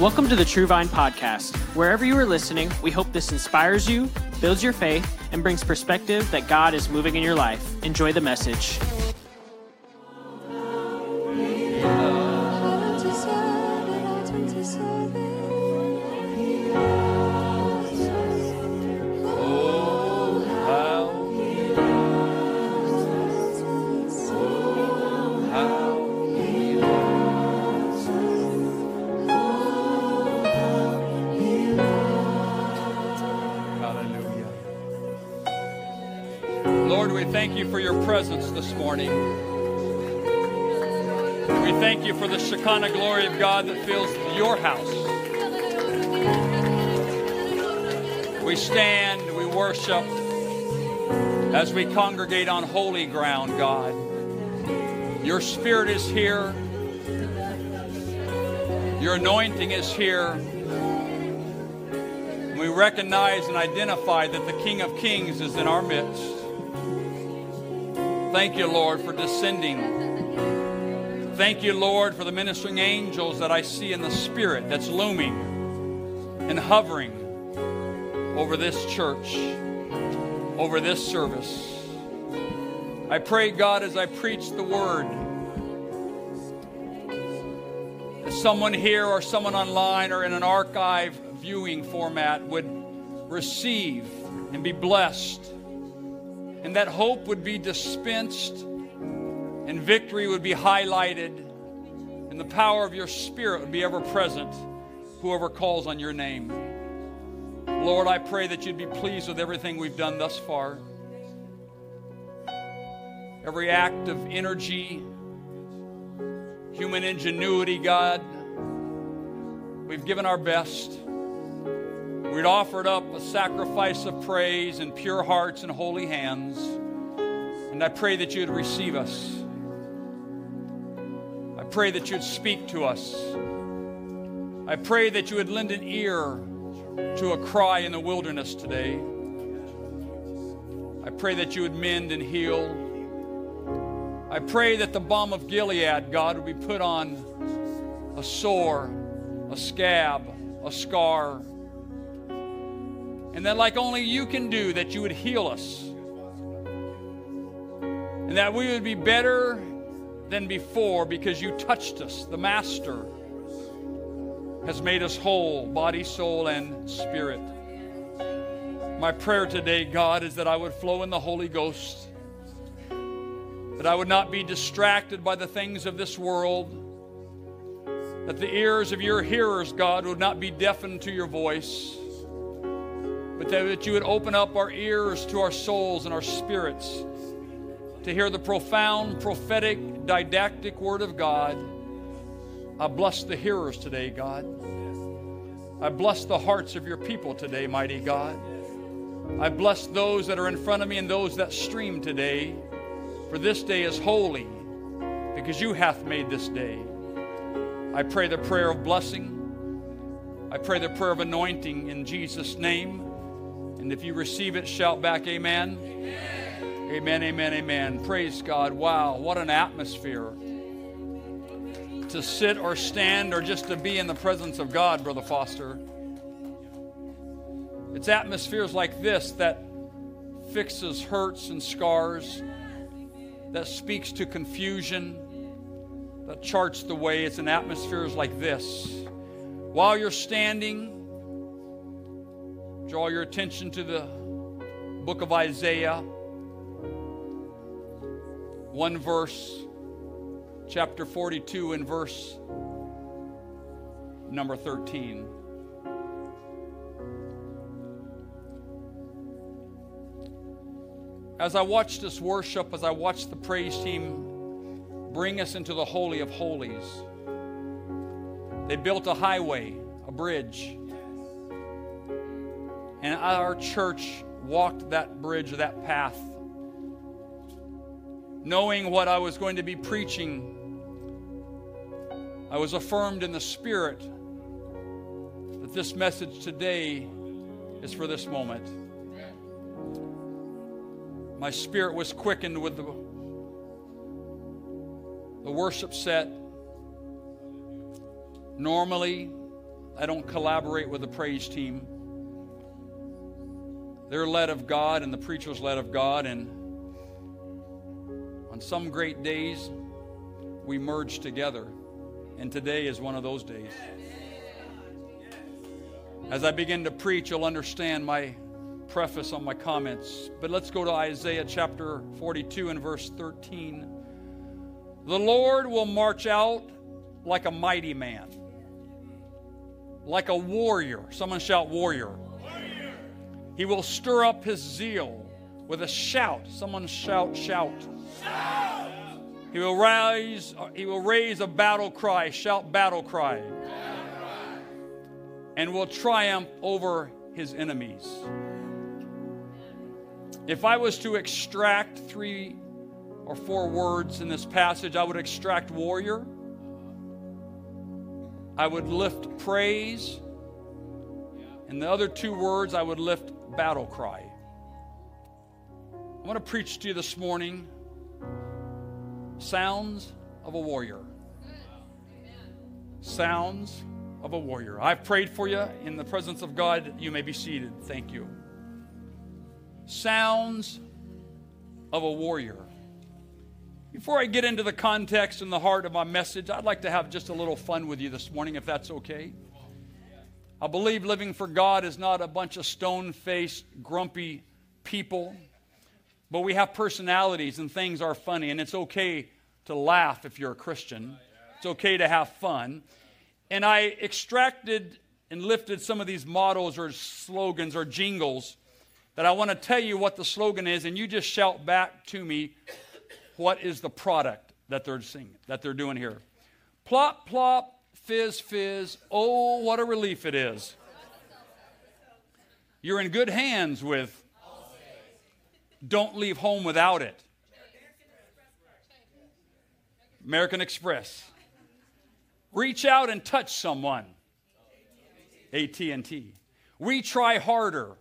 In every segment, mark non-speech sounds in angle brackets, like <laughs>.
Welcome to the True Vine Podcast. Wherever you are listening, we hope this inspires you, builds your faith, and brings perspective that God is moving in your life. Enjoy the message. For the glory of God that fills your house. We stand, we worship as we congregate on holy ground, God. Your spirit is here. Your anointing is here. We recognize and identify that the King of Kings is in our midst. Thank you, Lord, for descending. Thank you, Lord, for the ministering angels that I see in the Spirit that's looming and hovering over this church, over this service. I pray, God, as I preach the word, that someone here or someone online or in an archive viewing format would receive and be blessed, and that hope would be dispensed, and victory would be highlighted, and the power of your Spirit would be ever present, whoever calls on your name. Lord, I pray that you'd be pleased with everything we've done thus far. Every act of energy, human ingenuity, God, we've given our best. We'd offered up a sacrifice of praise and pure hearts and holy hands. And I pray that you'd receive us. Pray that you'd speak to us. I pray that you would lend an ear to a cry in the wilderness today. I pray that you would mend and heal. I pray that the balm of Gilead, God, would be put on a sore, a scab, a scar and that, like only you can do, that you would heal us. And that we would be better than before because you touched us. The Master has made us whole, body, soul, and spirit. My prayer today, God, is that I would flow in the Holy Ghost, that I would not be distracted by the things of this world, that the ears of your hearers, God, would not be deafened to your voice but that you would open up our ears to our souls and our spirits to hear the profound, prophetic, didactic word of God. I bless the hearers today, God. I bless the hearts of your people today, mighty God. I bless those that are in front of me and those that stream today, for this day is holy because you hath made this day. I pray the prayer of blessing. I pray the prayer of anointing in Jesus' name. And if you receive it, shout back, Amen. Amen, amen, amen. amen. Praise God. Wow, what an atmosphere. To sit or stand or just to be in the presence of God, Brother Foster. It's atmospheres like this that fixes hurts and scars, that speaks to confusion, that charts the way. It's in atmospheres like this. While you're standing, draw your attention to the book of Isaiah, one verse, chapter 42, and verse number 13. As I watched this worship, as I watched the praise team bring us into the Holy of Holies, they built a highway, a bridge. And our church walked that bridge, that path, knowing what I was going to be preaching. I was affirmed in the Spirit that this message today is for this moment. My spirit was quickened with the, the worship set. Normally, I don't collaborate with the praise team. They're led of God, and the preacher's led of God. And on some great days, we merge together. And today is one of those days. As I begin to preach, you'll understand my preface on my comments. But let's go to Isaiah chapter 42 and verse 13. The Lord will march out like a mighty man, like a warrior. Someone shout, warrior. warrior. He will stir up his zeal with a shout. Someone shout, shout. He will raise, uh, he will raise a battle cry. Shout. Battle cry. And will triumph over his enemies. If I was to extract three or four words in this passage, I would extract warrior. I would lift praise. And the other two words, I would lift battle cry. I want to preach to you this morning sounds of a warrior. Sounds of a warrior. I've prayed for you in the presence of God. You may be seated. Thank you. Sounds of a warrior. Before I get into the context and the heart of my message, I'd like to have just a little fun with you this morning, if that's okay. I believe living for God is not a bunch of stone faced, grumpy people, but we have personalities and things are funny, and it's okay to laugh if you're a Christian. It's okay to have fun. And I extracted and lifted some of these mottos or slogans or jingles that I want to tell you what the slogan is, and you just shout back to me what is the product that they're singing, that they're doing here. Plop, plop, fizz, fizz. Oh, what a relief it is. You're in good hands with Don't Leave Home Without It. American Express. Reach out and touch someone. AT&T. We try harder.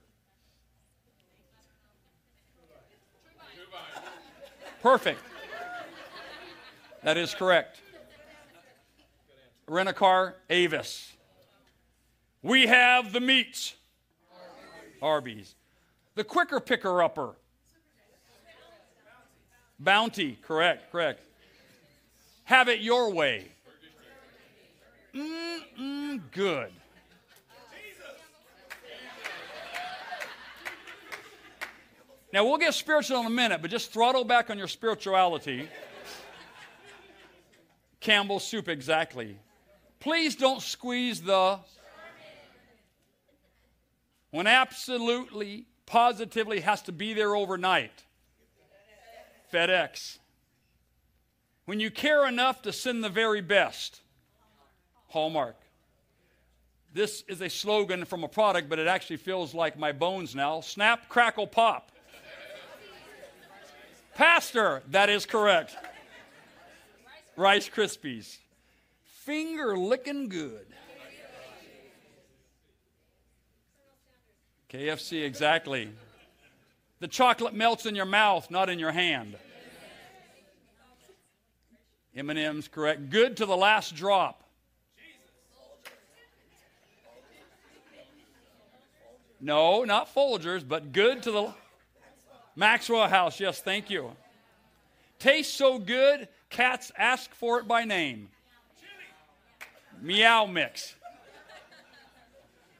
Perfect. That is correct. Rent a car, Avis. We have the meats, Arby's. The quicker picker upper, Bounty, correct, correct. Have it your way. Mm-mm, good. Now, we'll get spiritual in a minute, but just throttle back on your spirituality. Campbell soup, exactly. Please don't squeeze the. When absolutely, positively has to be there overnight. FedEx. When you care enough to send the very best. Hallmark. This is a slogan from a product, but it actually feels like my bones now. Snap, crackle, pop. Pastor, that is correct. Rice Krispies. Finger licking good. KFC, exactly. The chocolate melts in your mouth, not in your hand. M&M's correct. Good to the last drop. No, not Folgers, but good to the Maxwell House. Yes, thank you. Tastes so good, Cats ask for it by name. Meow mix.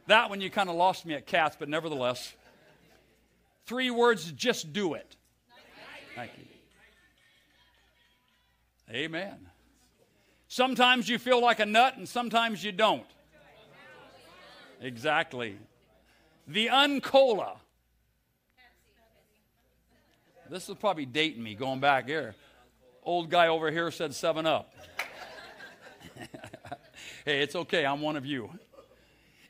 That one you kind of lost me at cats, but nevertheless. Three words, just do it. Thank you. Amen. Sometimes you feel like a nut and sometimes you don't. Exactly. The Uncola. This is probably dating me going back here. Old guy over here said 7 Up. <laughs> hey, it's okay. I'm one of you.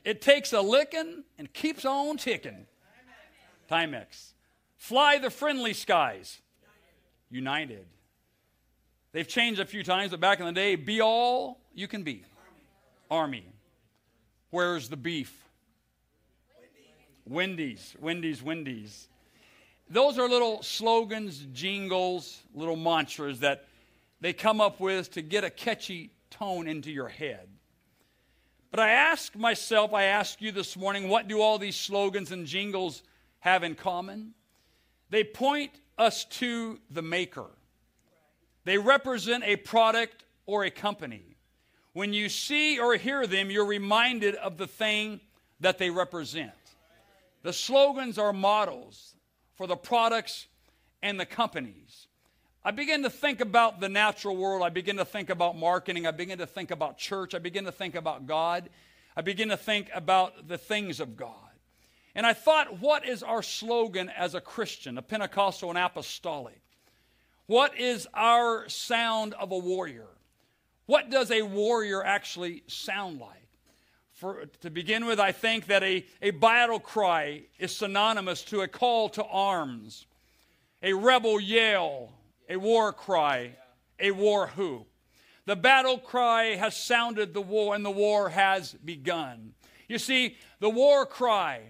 It takes a licking and keeps on ticking. Timex. Fly the friendly skies. United. They've changed a few times, but back in the day, be all you can be. Army. Where's the beef? Wendy's. Wendy's, Wendy's those are little slogans, jingles, little mantras that they come up with to get a catchy tone into your head. But I ask myself, I ask you this morning, what do all these slogans and jingles have in common? They point us to the maker. They represent a product or a company. When you see or hear them, you're reminded of the thing that they represent. The slogans are models for the products and the companies. I begin to think about the natural world. I begin to think about marketing. I begin to think about church. I begin to think about God. I begin to think about the things of God. And I thought, what is our slogan as a Christian, a Pentecostal and apostolic? What is our sound of a warrior? What does a warrior actually sound like? For, to begin with, I think that a, a battle cry is synonymous to a call to arms, a rebel yell, a war cry, a war whoop. The battle cry has sounded the war, and the war has begun. You see, the war cry,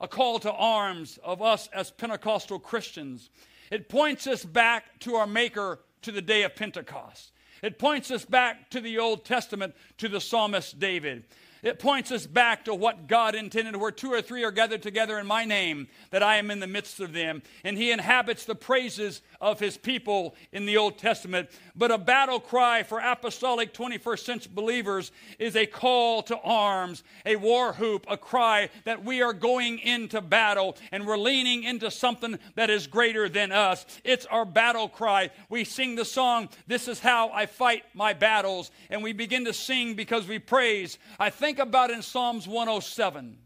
a call to arms of us as Pentecostal Christians, it points us back to our Maker to the day of Pentecost. It points us back to the Old Testament, to the psalmist David. It points us back to what God intended, where two or three are gathered together in my name, that I am in the midst of them. And He inhabits the praises of His people in the Old Testament. But a battle cry for apostolic 21st century believers is a call to arms, a war whoop, a cry that we are going into battle and we're leaning into something that is greater than us. It's our battle cry. We sing the song, This is How I Fight My Battles, and we begin to sing because we praise. I think about in Psalms 107,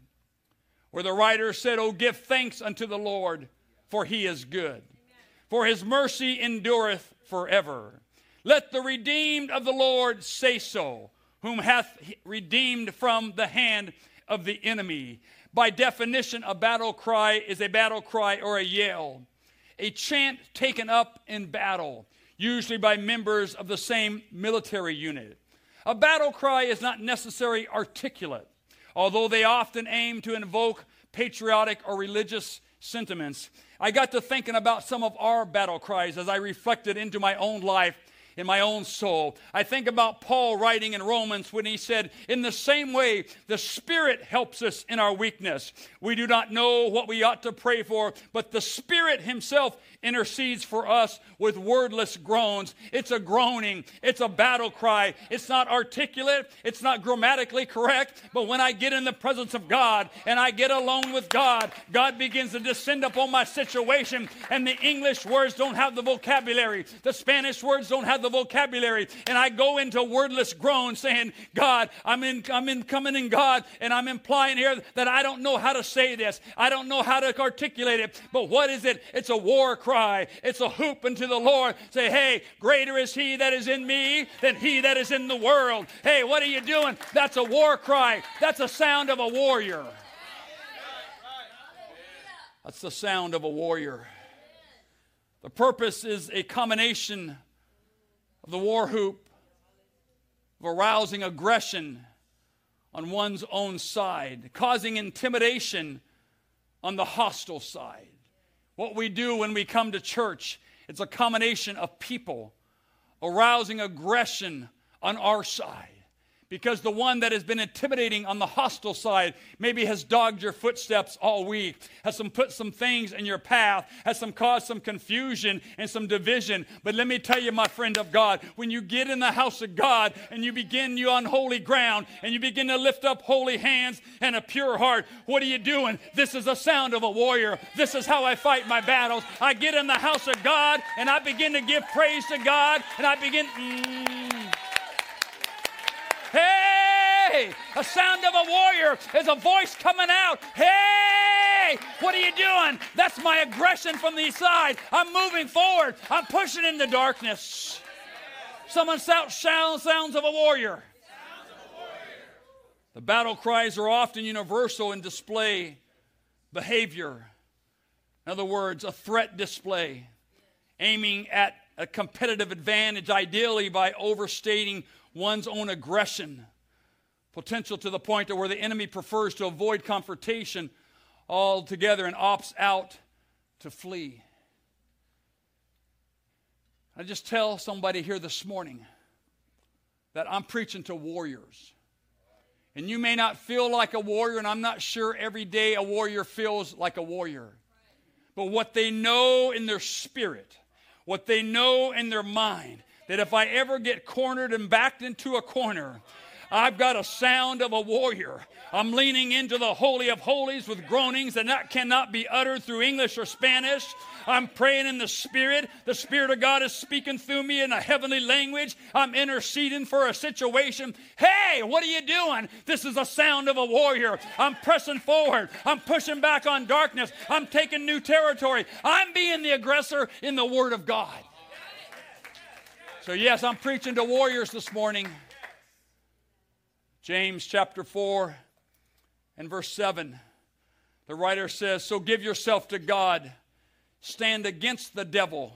where the writer said, Oh, give thanks unto the Lord, for he is good, for his mercy endureth forever. Let the redeemed of the Lord say so, whom hath redeemed from the hand of the enemy. By definition, a battle cry is a battle cry or a yell, a chant taken up in battle, usually by members of the same military unit. A battle cry is not necessarily articulate, although they often aim to invoke patriotic or religious sentiments. I got to thinking about some of our battle cries as I reflected into my own life in my own soul. I think about Paul writing in Romans when he said, In the same way, the Spirit helps us in our weakness. We do not know what we ought to pray for, but the Spirit Himself intercedes for us with wordless groans. It's a groaning, it's a battle cry. It's not articulate, it's not grammatically correct, but when I get in the presence of God and I get alone with God, God begins to descend upon my situation, and the English words don't have the vocabulary, the Spanish words don't have the vocabulary, and I go into wordless groans saying, God, I'm in, I'm in coming in God, and I'm implying here that I don't know how to say this. I don't know how to articulate it, but what is it? It's a war cry. It's a hoop unto the Lord. Say, hey, greater is he that is in me than he that is in the world. Hey, what are you doing? That's a war cry. That's a sound of a warrior. That's the sound of a warrior. The purpose is a combination of the war whoop, of arousing aggression on one's own side, causing intimidation on the hostile side. What we do when we come to church, it's a combination of people arousing aggression on our side because the one that has been intimidating on the hostile side maybe has dogged your footsteps all week, has some put some things in your path, has some caused some confusion and some division. But let me tell you, my friend of God, when you get in the house of God and you begin you on holy ground and you begin to lift up holy hands and a pure heart, what are you doing? This is the sound of a warrior. This is how I fight my battles. I get in the house of God and I begin to give praise to God and I begin. Mm, Hey! A sound of a warrior is a voice coming out. Hey! What are you doing? That's my aggression from the side. I'm moving forward. I'm pushing into darkness. Someone shout sounds of a warrior. The battle cries are often universal and display behavior. In other words, a threat display, aiming at a competitive advantage, ideally by overstating one's own aggression, potential to the point of where the enemy prefers to avoid confrontation altogether and opts out to flee. I just tell somebody here this morning that I'm preaching to warriors. And you may not feel like a warrior, and I'm not sure every day a warrior feels like a warrior. But what they know in their spirit, what they know in their mind, that if I ever get cornered and backed into a corner, I've got a sound of a warrior. I'm leaning into the Holy of Holies with groanings that cannot be uttered through English or Spanish. I'm praying in the Spirit. The Spirit of God is speaking through me in a heavenly language. I'm interceding for a situation. Hey, what are you doing? This is the sound of a warrior. I'm pressing forward. I'm pushing back on darkness. I'm taking new territory. I'm being the aggressor in the Word of God. So, yes, I'm preaching to warriors this morning. James chapter 4 and verse 7. The writer says, So give yourself to God, stand against the devil,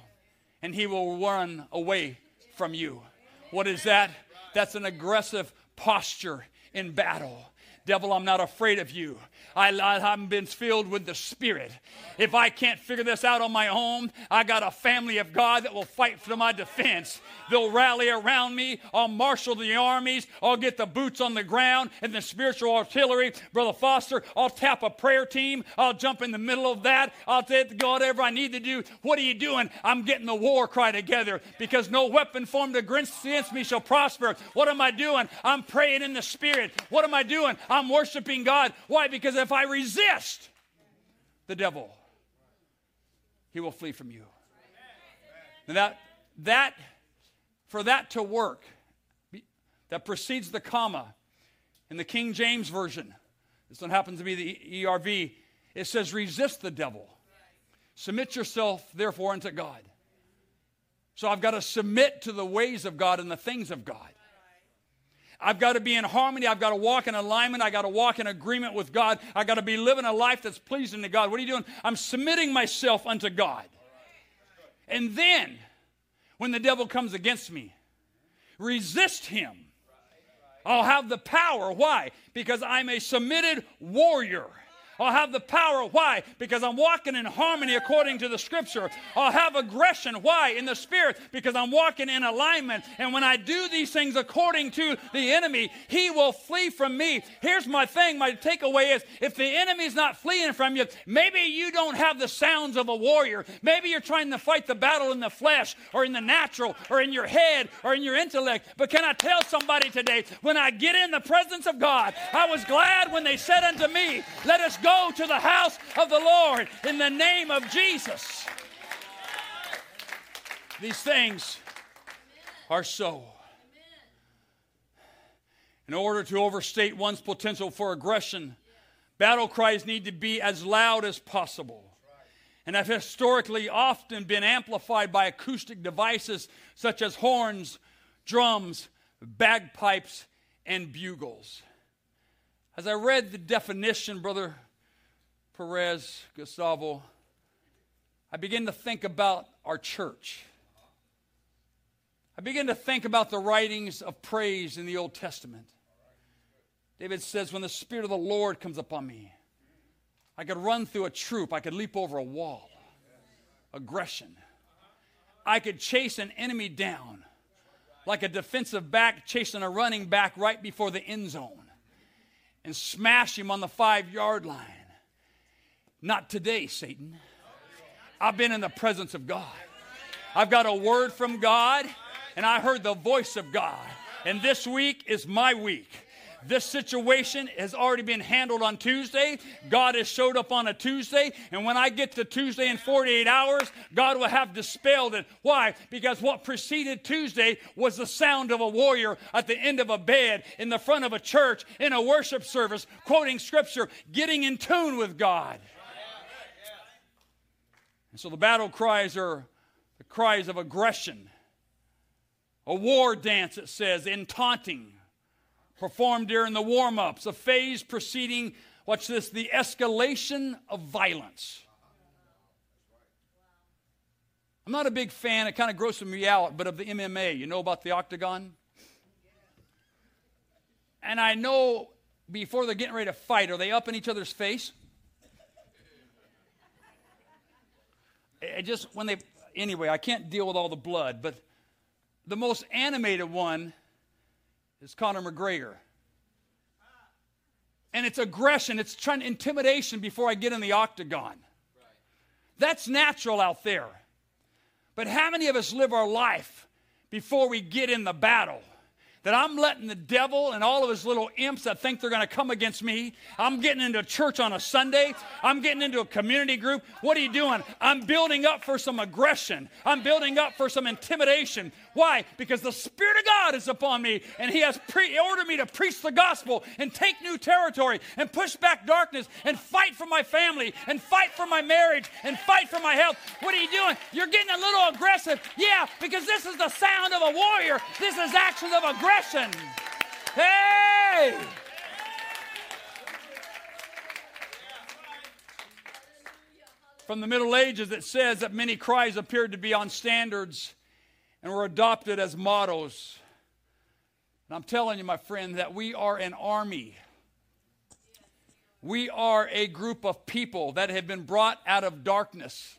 and he will run away from you. What is that? That's an aggressive posture in battle. Devil, I'm not afraid of you. I, I haven't been filled with the Spirit. If I can't figure this out on my own, I got a family of God that will fight for my defense. They'll rally around me. I'll marshal the armies. I'll get the boots on the ground and the spiritual artillery. Brother Foster, I'll tap a prayer team. I'll jump in the middle of that. I'll tell God whatever I need to do. What are you doing? I'm getting the war cry together because no weapon formed against me shall prosper. What am I doing? I'm praying in the Spirit. What am I doing? I'm worshiping God. Why? Because if I resist the devil, he will flee from you. And that, that, for that to work, that precedes the comma in the King James Version, this one happens to be the ERV, it says, resist the devil. Submit yourself, therefore, unto God. So I've got to submit to the ways of God and the things of God. I've got to be in harmony. I've got to walk in alignment. I've got to walk in agreement with God. I've got to be living a life that's pleasing to God. What are you doing? I'm submitting myself unto God. And then, when the devil comes against me, resist him. I'll have the power. Why? Because I'm a submitted warrior. I'll have the power. Why? Because I'm walking in harmony according to the scripture. I'll have aggression. Why? In the spirit. Because I'm walking in alignment. And when I do these things according to the enemy, he will flee from me. Here's my thing my takeaway is if the enemy's not fleeing from you, maybe you don't have the sounds of a warrior. Maybe you're trying to fight the battle in the flesh or in the natural or in your head or in your intellect. But can I tell somebody today, when I get in the presence of God, I was glad when they said unto me, Let us go go to the house of the Lord in the name of Jesus. These things are so. In order to overstate one's potential for aggression, battle cries need to be as loud as possible and have historically often been amplified by acoustic devices such as horns, drums, bagpipes, and bugles. As I read the definition, Brother Perez, Gustavo, I begin to think about our church. I begin to think about the writings of praise in the Old Testament. David says, When the Spirit of the Lord comes upon me, I could run through a troop, I could leap over a wall. Aggression. I could chase an enemy down like a defensive back chasing a running back right before the end zone and smash him on the five yard line. Not today, Satan. I've been in the presence of God. I've got a word from God, and I heard the voice of God. And this week is my week. This situation has already been handled on Tuesday. God has showed up on a Tuesday. And when I get to Tuesday in 48 hours, God will have dispelled it. Why? Because what preceded Tuesday was the sound of a warrior at the end of a bed, in the front of a church, in a worship service, quoting scripture, getting in tune with God. And so the battle cries are the cries of aggression. A war dance, it says, in taunting, performed during the warm ups, a phase preceding, watch this, the escalation of violence. I'm not a big fan, it kind of grosses me out, but of the MMA. You know about the octagon? And I know before they're getting ready to fight, are they up in each other's face? It just when they anyway, I can't deal with all the blood, but the most animated one is Conor McGregor. and it's aggression, it's trying intimidation before I get in the octagon. That's natural out there. But how many of us live our life before we get in the battle? That I'm letting the devil and all of his little imps that think they're going to come against me. I'm getting into church on a Sunday. I'm getting into a community group. What are you doing? I'm building up for some aggression. I'm building up for some intimidation. Why? Because the Spirit of God is upon me and He has pre- ordered me to preach the gospel and take new territory and push back darkness and fight for my family and fight for my marriage and fight for my health. What are you doing? You're getting a little aggressive. Yeah, because this is the sound of a warrior. This is actions of aggression Hey! From the Middle Ages, it says that many cries appeared to be on standards and were adopted as mottos. And I'm telling you, my friend, that we are an army. We are a group of people that have been brought out of darkness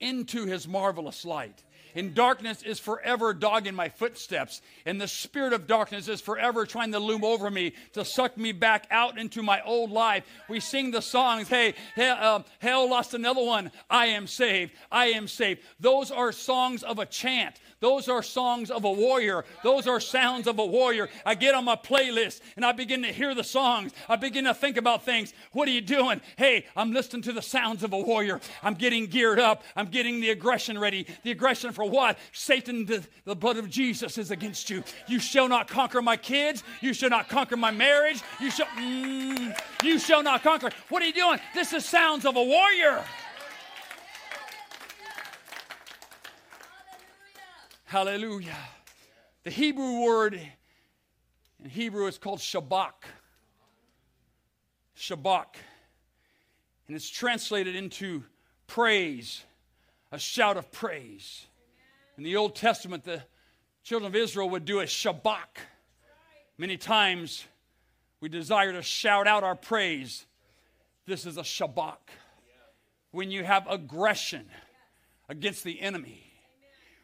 into his marvelous light and darkness is forever dogging my footsteps, and the spirit of darkness is forever trying to loom over me to suck me back out into my old life. We sing the songs, hey, hell, uh, hell lost another one, I am saved, I am saved. Those are songs of a chant. Those are songs of a warrior. Those are sounds of a warrior. I get on my playlist and I begin to hear the songs. I begin to think about things. What are you doing? Hey, I'm listening to the sounds of a warrior. I'm getting geared up. I'm getting the aggression ready. The aggression for what? Satan, the, the blood of Jesus is against you. You shall not conquer my kids. You shall not conquer my marriage. You shall, mm, you shall not conquer. What are you doing? This is sounds of a warrior. Hallelujah. The Hebrew word in Hebrew is called shabach. Shabach. And it's translated into praise, a shout of praise. In the Old Testament, the children of Israel would do a shabach. Many times we desire to shout out our praise. This is a shabach. When you have aggression against the enemy,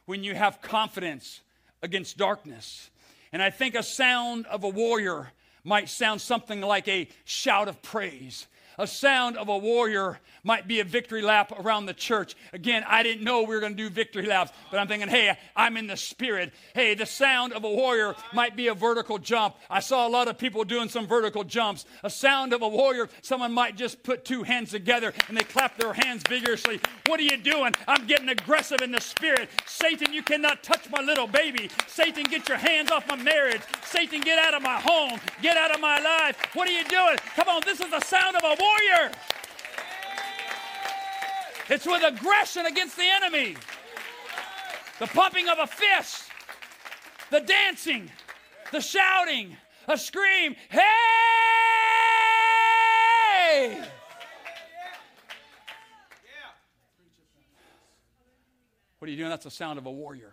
when you have confidence against darkness. And I think a sound of a warrior might sound something like a shout of praise a sound of a warrior might be a victory lap around the church. Again, I didn't know we were going to do victory laps, but I'm thinking, hey, I'm in the spirit. Hey, the sound of a warrior might be a vertical jump. I saw a lot of people doing some vertical jumps. A sound of a warrior, someone might just put two hands together and they clap their hands vigorously. What are you doing? I'm getting aggressive in the spirit. Satan, you cannot touch my little baby. Satan, get your hands off my marriage. Satan, get out of my home. Get out of my life. What are you doing? Come on, this is the sound of a warrior. It's with aggression against the enemy. The pumping of a fist, the dancing, the shouting, a scream, hey! What are you doing? That's the sound of a warrior.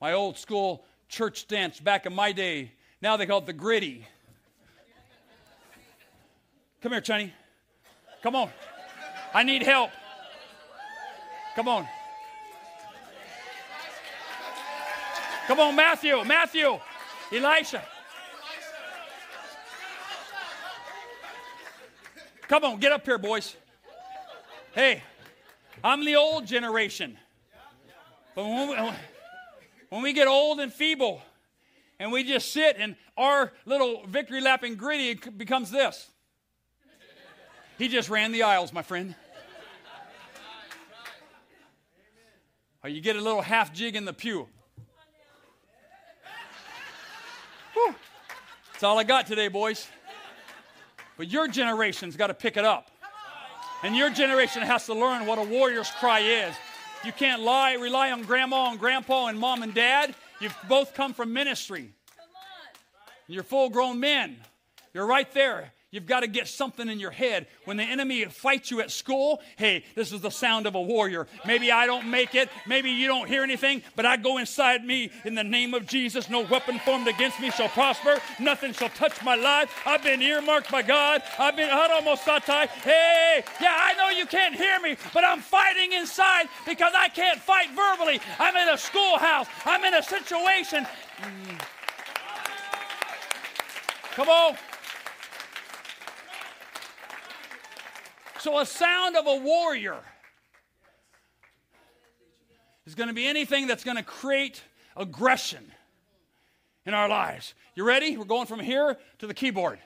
My old school church dance back in my day, now they call it the griddy. Come here, Chunny. Come on. I need help. Come on. Come on, Matthew. Matthew. Elisha. Come on, get up here, boys. Hey, I'm the old generation. But when we, when we get old and feeble and we just sit and our little victory lapping griddy becomes this. He just ran the aisles, my friend. Or you get a little half jig in the pew. Whew. That's all I got today, boys. But your generation's got to pick it up. And your generation has to learn what a warrior's cry is. You can't lie, rely on grandma and grandpa and mom and dad. You've both come from ministry. You're full grown men. You're right there. You've got to get something in your head. When the enemy fights you at school, hey, this is the sound of a warrior. Maybe I don't make it. Maybe you don't hear anything, but I go inside me in the name of Jesus. No weapon formed against me shall prosper. Nothing shall touch my life. I've been earmarked by God. I've been haramosatai. Hey, yeah, I know you can't hear me, but I'm fighting inside because I can't fight verbally. I'm in a schoolhouse. I'm in a situation. Mm. Come on. So, a sound of a warrior is going to be anything that's going to create aggression in our lives. You ready? We're going from here to the keyboard.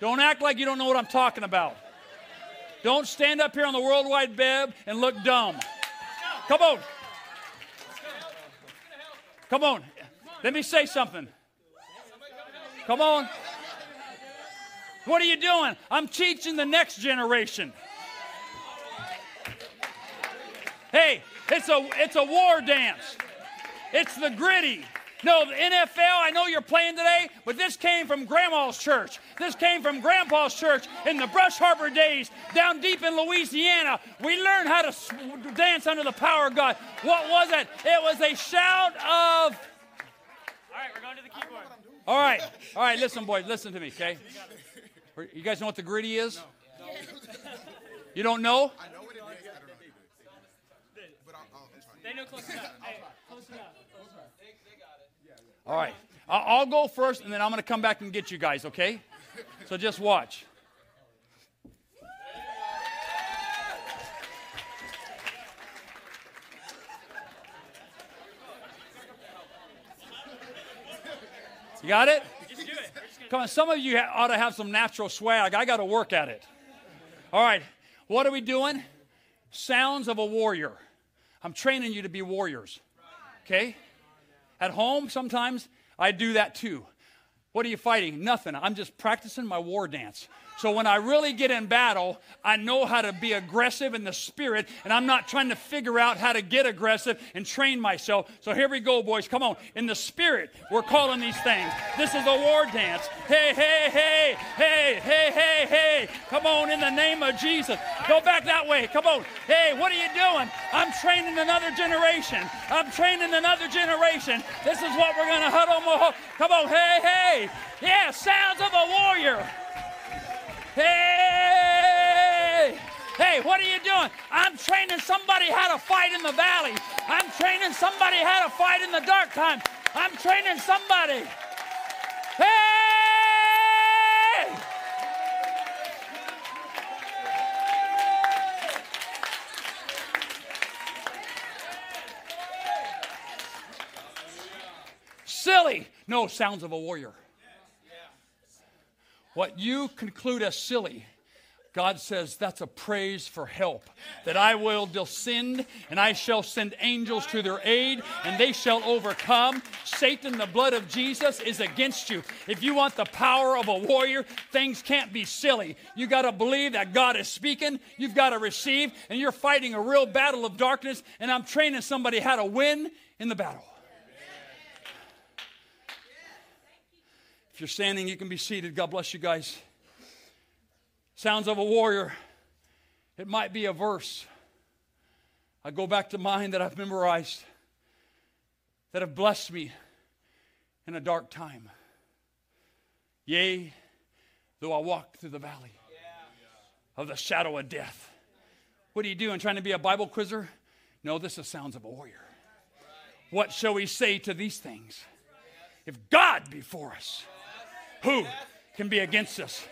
Don't act like you don't know what I'm talking about. Don't stand up here on the World Wide Web and look dumb. Come on. Come on. Let me say something. Come on. What are you doing? I'm teaching the next generation. Hey, it's a it's a war dance. It's the griddy. No, the NFL, I know you're playing today, but this came from Grandma's church. This came from Grandpa's church in the Brush Arbor days down deep in Louisiana. We learned how to dance under the power of God. What was it? It was a shout of. All right, we're going to the keyboard. All right, all right, listen, boys, listen to me, okay? You guys know what the griddy is? <laughs> You don't know? I know what it is. I don't know. But I'll, I'll, I'm. They know close enough. <laughs> Hey, close enough. All right. I'll go first, and then I'm going to come back and get you guys, okay? So just watch. You got it? Just do it. We're just gonna Come on, some of you ought to have some natural swag. I got to work at it. All right, what are we doing? Sounds of a warrior. I'm training you to be warriors. Okay? At home, sometimes I do that too. What are you fighting? Nothing. I'm just practicing my war dance. So when I really get in battle, I know how to be aggressive in the spirit, and I'm not trying to figure out how to get aggressive and train myself. So here we go, boys. Come on. In the spirit, we're calling these things. This is a war dance. Hey, hey, hey, hey, hey, hey, hey. Come on, in the name of Jesus. Go back that way. Come on. Hey, what are you doing? I'm training another generation. I'm training another generation. This is what we're going to huddle. Come on. Hey, hey. Yeah, sounds of a warrior. What are you doing? I'm training somebody how to fight in the valley. I'm training somebody how to fight in the dark time. I'm training somebody. Hey! Silly. No, sounds of a warrior. What you conclude as silly, God says that's a praise for help. That I will descend and I shall send angels to their aid and they shall overcome. Satan, the blood of Jesus is against you. If you want the power of a warrior, things can't be silly. You got to believe that God is speaking. You've got to receive, and you're fighting a real battle of darkness. And I'm training somebody how to win in the battle. If you're standing, you can be seated. God bless you guys. Sounds of a warrior. It might be a verse. I go back to mine that I've memorized that have blessed me in a dark time. Yea, though I walk through the valley of the shadow of death. What are you doing? Trying to be a Bible quizzer? No, this is sounds of a warrior. What shall we say to these things? If God be for us, who can be against us?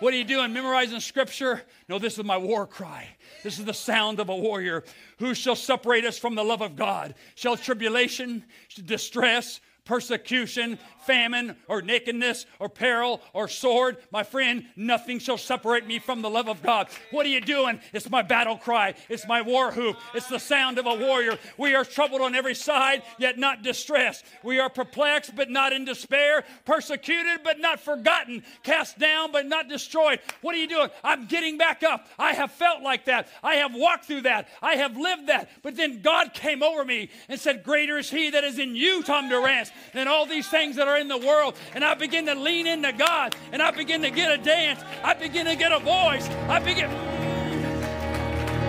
What are you doing? Memorizing scripture? No, this is my war cry. This is the sound of a warrior. Who shall separate us from the love of God? Shall tribulation, distress, persecution, famine, or nakedness, or peril, or sword? My friend, nothing shall separate me from the love of God. What are you doing? It's my battle cry. It's my war whoop. It's the sound of a warrior. We are troubled on every side, yet not distressed. We are perplexed, but not in despair. Persecuted, but not forgotten. Cast down, but not destroyed. What are you doing? I'm getting back up. I have felt like that. I have walked through that. I have lived that. But then God came over me and said, Greater is He that is in you, Tom Durrance, than all these things that are in the world. And I begin to lean into God and I begin to get a dance. I begin to get a voice. I begin.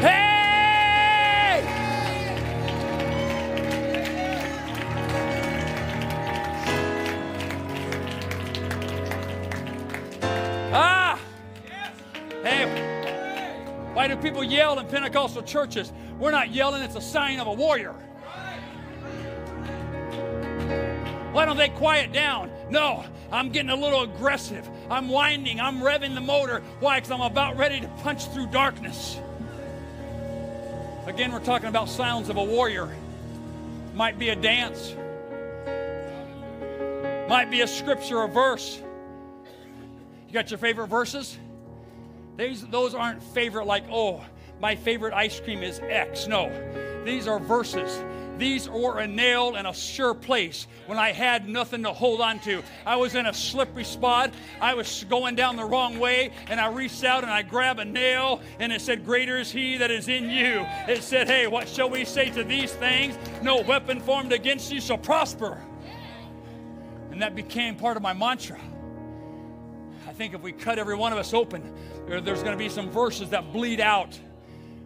Hey! Ah! Hey, why do people yell in Pentecostal churches? We're not yelling, it's a sign of a warrior. Why don't they quiet down? No, I'm getting a little aggressive. I'm winding. I'm revving the motor. Why? Because I'm about ready to punch through darkness. Again, we're talking about sounds of a warrior. Might be a dance, might be a scripture or verse. You got your favorite verses? These, those aren't favorite, like, oh, my favorite ice cream is X. No, these are verses. These were a nail in a sure place when I had nothing to hold on to. I was in a slippery spot. I was going down the wrong way, and I reached out and I grabbed a nail, and it said, Greater is he that is in you. It said, Hey, what shall we say to these things? No weapon formed against you shall prosper. And that became part of my mantra. I think if we cut every one of us open, there's going to be some verses that bleed out,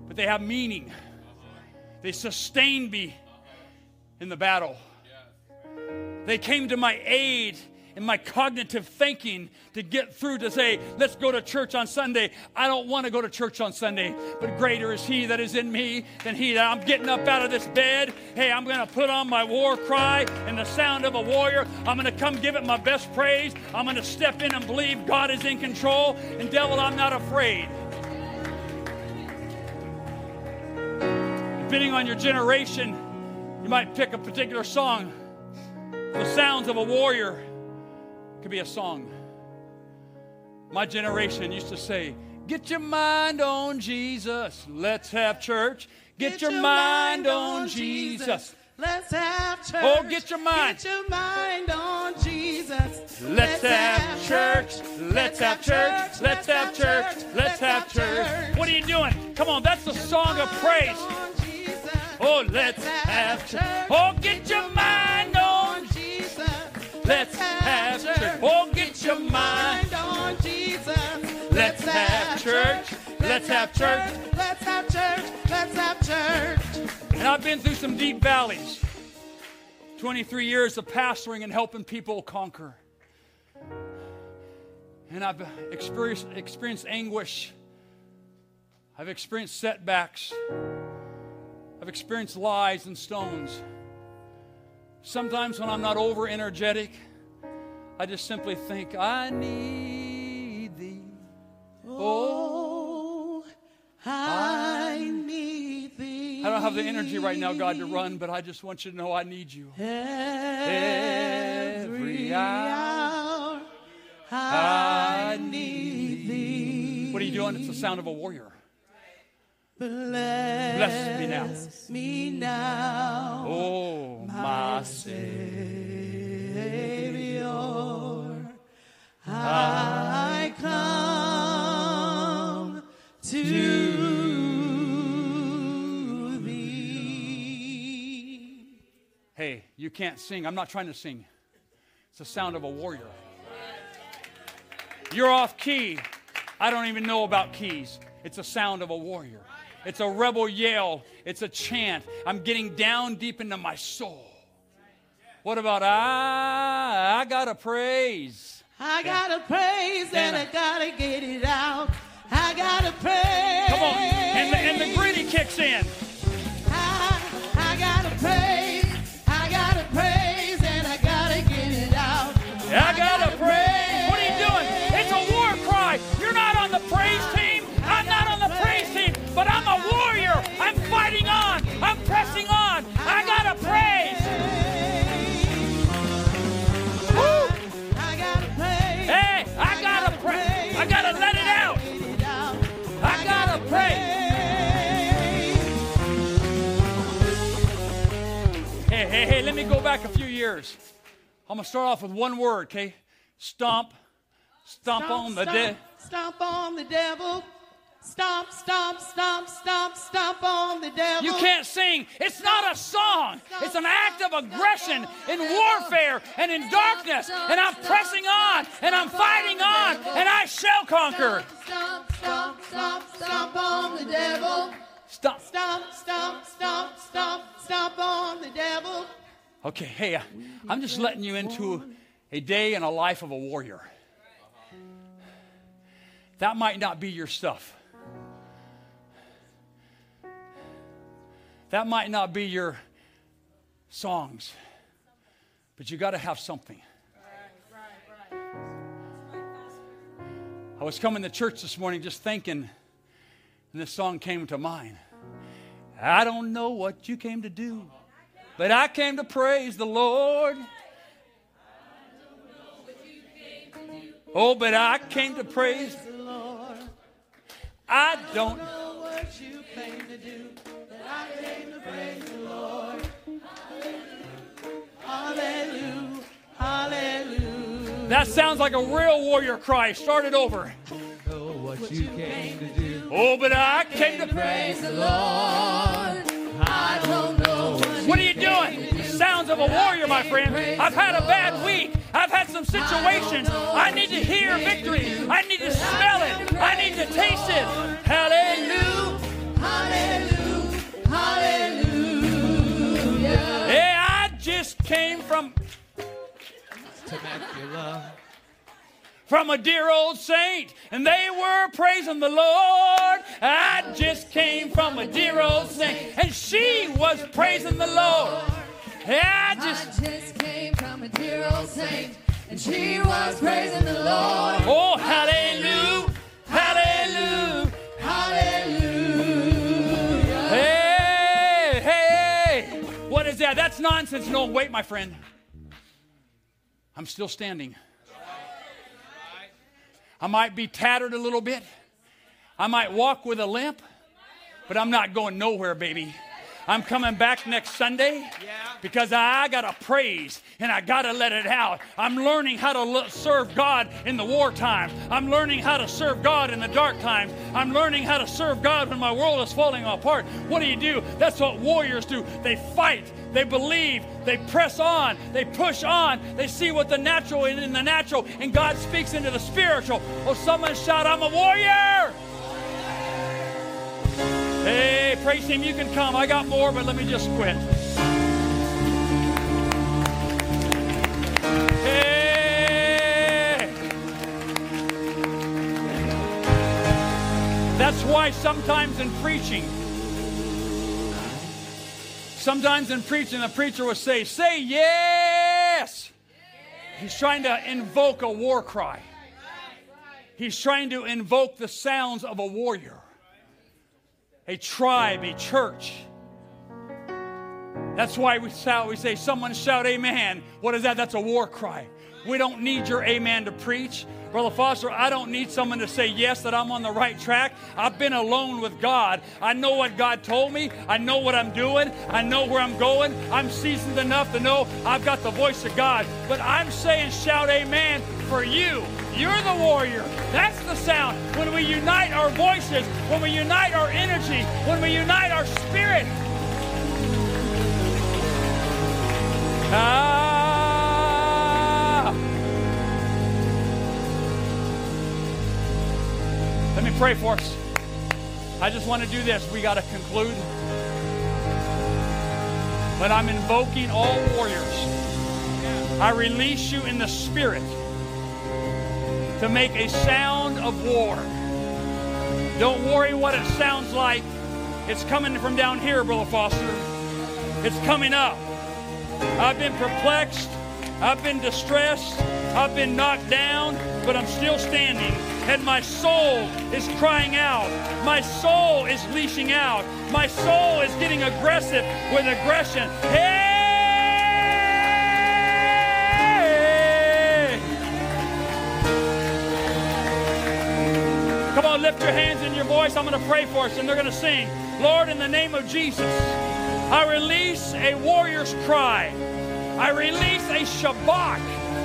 but they have meaning. They sustain me in the battle. They came to my aid in my cognitive thinking to get through to say, let's go to church on Sunday. I don't want to go to church on Sunday, but greater is He that is in me than He that I'm getting up out of this bed. Hey, I'm going to put on my war cry and the sound of a warrior. I'm going to come give it my best praise. I'm going to step in and believe God is in control. And, devil, I'm not afraid. Depending on your generation, you might pick a particular song. The sounds of a warrior could be a song. My generation used to say, Get your mind on Jesus. Let's have church. Get, get your, your, mind, on Jesus. Jesus. Let's have church. Oh, get your mind. Get your mind on Jesus. Let's, Let's have church. Let's have church. Let's have church. Let's have church. What are you doing? Come on, that's the song of praise. Oh, let's have church. Oh, get your mind on Jesus. Let's have church. Oh, get your mind on Jesus. Let's have church. Let's have church. Let's have church. Let's have church. And I've been through some deep valleys. 23 years of pastoring and helping people conquer. And I've experienced, experienced anguish. I've experienced setbacks. I've experienced lies and stones. Sometimes when I'm not over energetic, I just simply think, I need thee. Oh, I need thee. I don't have the energy right now, God, to run, but I just want you to know I need you. Every hour, I need thee. What are you doing? It's the sound of a warrior. Bless, Bless me now. Me now. Oh, my Savior. I come to thee. Hey, you can't sing. I'm not trying to sing. It's the sound of a warrior. You're off key. I don't even know about keys. It's the sound of a warrior. It's a rebel yell. It's a chant. I'm getting down deep into my soul. What about I? I gotta praise. I gotta praise and, and I gotta get it out. I gotta praise. Come on, and the, and the griddy kicks in. I, I gotta praise. I gotta praise and I gotta get it out. I gotta praise. What are you doing? It's a war cry. You're not on the praise team. Fighting on. I'm pressing on. I gotta praise. Woo! I gotta praise. Hey, I gotta pray. I gotta let it out. I gotta pray. Hey, hey, hey, let me go back a few years. I'm gonna start off with one word, okay? Stomp. Stomp, on the dead. Stomp on the devil. Stomp, stomp, stomp, stomp, stomp on the devil. You can't sing. It's not a song. It's an act of aggression in warfare and in darkness. And I'm pressing on and I'm fighting on and I shall conquer. Stomp, stomp, stomp, stomp on the devil. Stop. Stomp, stomp, stomp, stomp, stomp on the devil. Okay, hey, uh, I'm just letting you into a day in a life of a warrior. That might not be your stuff. That might not be your songs, but you got to have something. I was coming to church this morning just thinking, and this song came to mind. I don't know what you came to do, but I came to praise the Lord. Oh, but I came to praise the Lord. I don't. Praise the Lord. Hallelujah, hallelujah. That sounds like a real warrior cry. Start it over. Know what you came to do. Oh, but I came to Praise the Lord. I don't know what What are you doing? Sounds of a warrior, my friend. I've had a bad week. I've had some situations. I need to hear victory. I need to smell it. I need to taste it. Hallelujah. Hallelujah, came from Temecula. from a dear old saint, and they were praising the Lord. I just came from a dear old saint, and she was praising the Lord. I just I just came from a dear old saint, and she was praising the Lord. oh hallelujah, hallelujah. What is that? That's nonsense. No, wait, my friend. I'm still standing. I might be tattered a little bit. I might walk with a limp, but I'm not going nowhere, baby. I'm coming back next Sunday because I got to praise and I got to let it out. I'm learning how to lo- serve God in the wartime. I'm learning how to serve God in the dark times. I'm learning how to serve God when my world is falling apart. What do you do? That's what warriors do. They fight, they believe, they press on, they push on, they see what the natural is in the natural, and God speaks into the spiritual. Oh, someone shout, I'm a warrior! Hey, praise Him, you can come. I got more, but let me just quit. Hey! That's why sometimes in preaching, sometimes in preaching, the preacher will say, Say yes! He's trying to invoke a war cry. He's trying to invoke the sounds of a warrior a tribe, a church. That's why we shout, we say, someone shout amen. What is that? That's a war cry. We don't need your amen to preach. Brother Foster, I don't need someone to say yes that I'm on the right track. I've been alone with God. I know what God told me. I know what I'm doing. I know where I'm going. I'm seasoned enough to know I've got the voice of God. But I'm saying shout amen for you. You're the warrior. That's the sound. When we unite our voices, when we unite our energy, when we unite our spirit. Ah. Let me pray for us. I just want to do this. We got to conclude. But I'm invoking all warriors. I release you in the spirit to make a sound of war. Don't worry what it sounds like. It's coming from down here, Brother Foster. It's coming up. I've been perplexed. I've been distressed. I've been knocked down, but I'm still standing. And my soul is crying out. My soul is leashing out. My soul is getting aggressive with aggression. Hey! Come on, lift your hands and your voice. I'm going to pray for us, and they're going to sing. Lord, in the name of Jesus, I release a warrior's cry. I release a shabach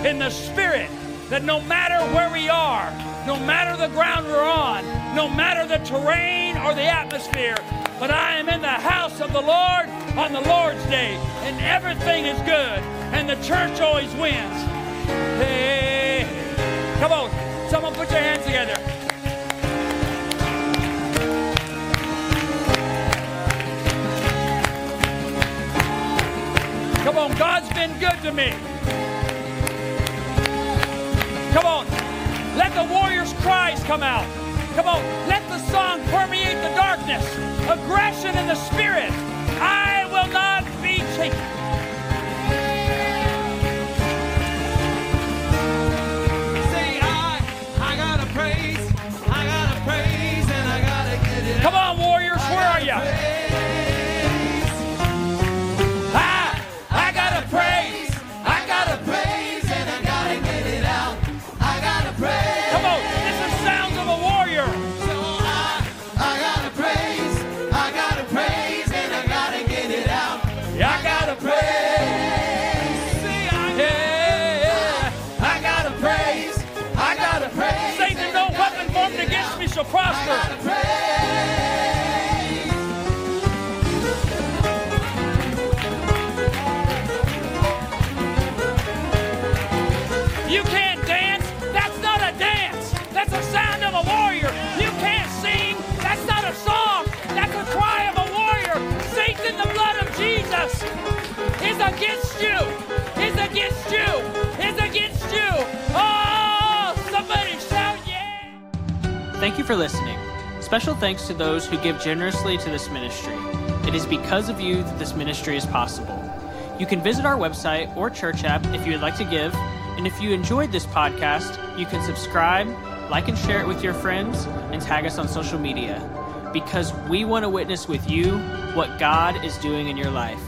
in the spirit that no matter where we are, no matter the ground we're on, no matter the terrain or the atmosphere, but I am in the house of the Lord on the Lord's day, and everything is good, and the church always wins. Hey, come on, someone put your hands together. Come on, God's been good to me. Come on, let the warrior's cries come out. Come on, let the song permeate the darkness. Aggression in the spirit. I will not be shaken. Against you. Is against you. Is against you. Oh, somebody shout yeah. Thank you for listening. Special thanks to those who give generously to this ministry. It is because of you that this ministry is possible. You can visit our website or church app if you would like to give. And if you enjoyed this podcast, you can subscribe, like and share it with your friends, and tag us on social media. Because we want to witness with you what God is doing in your life.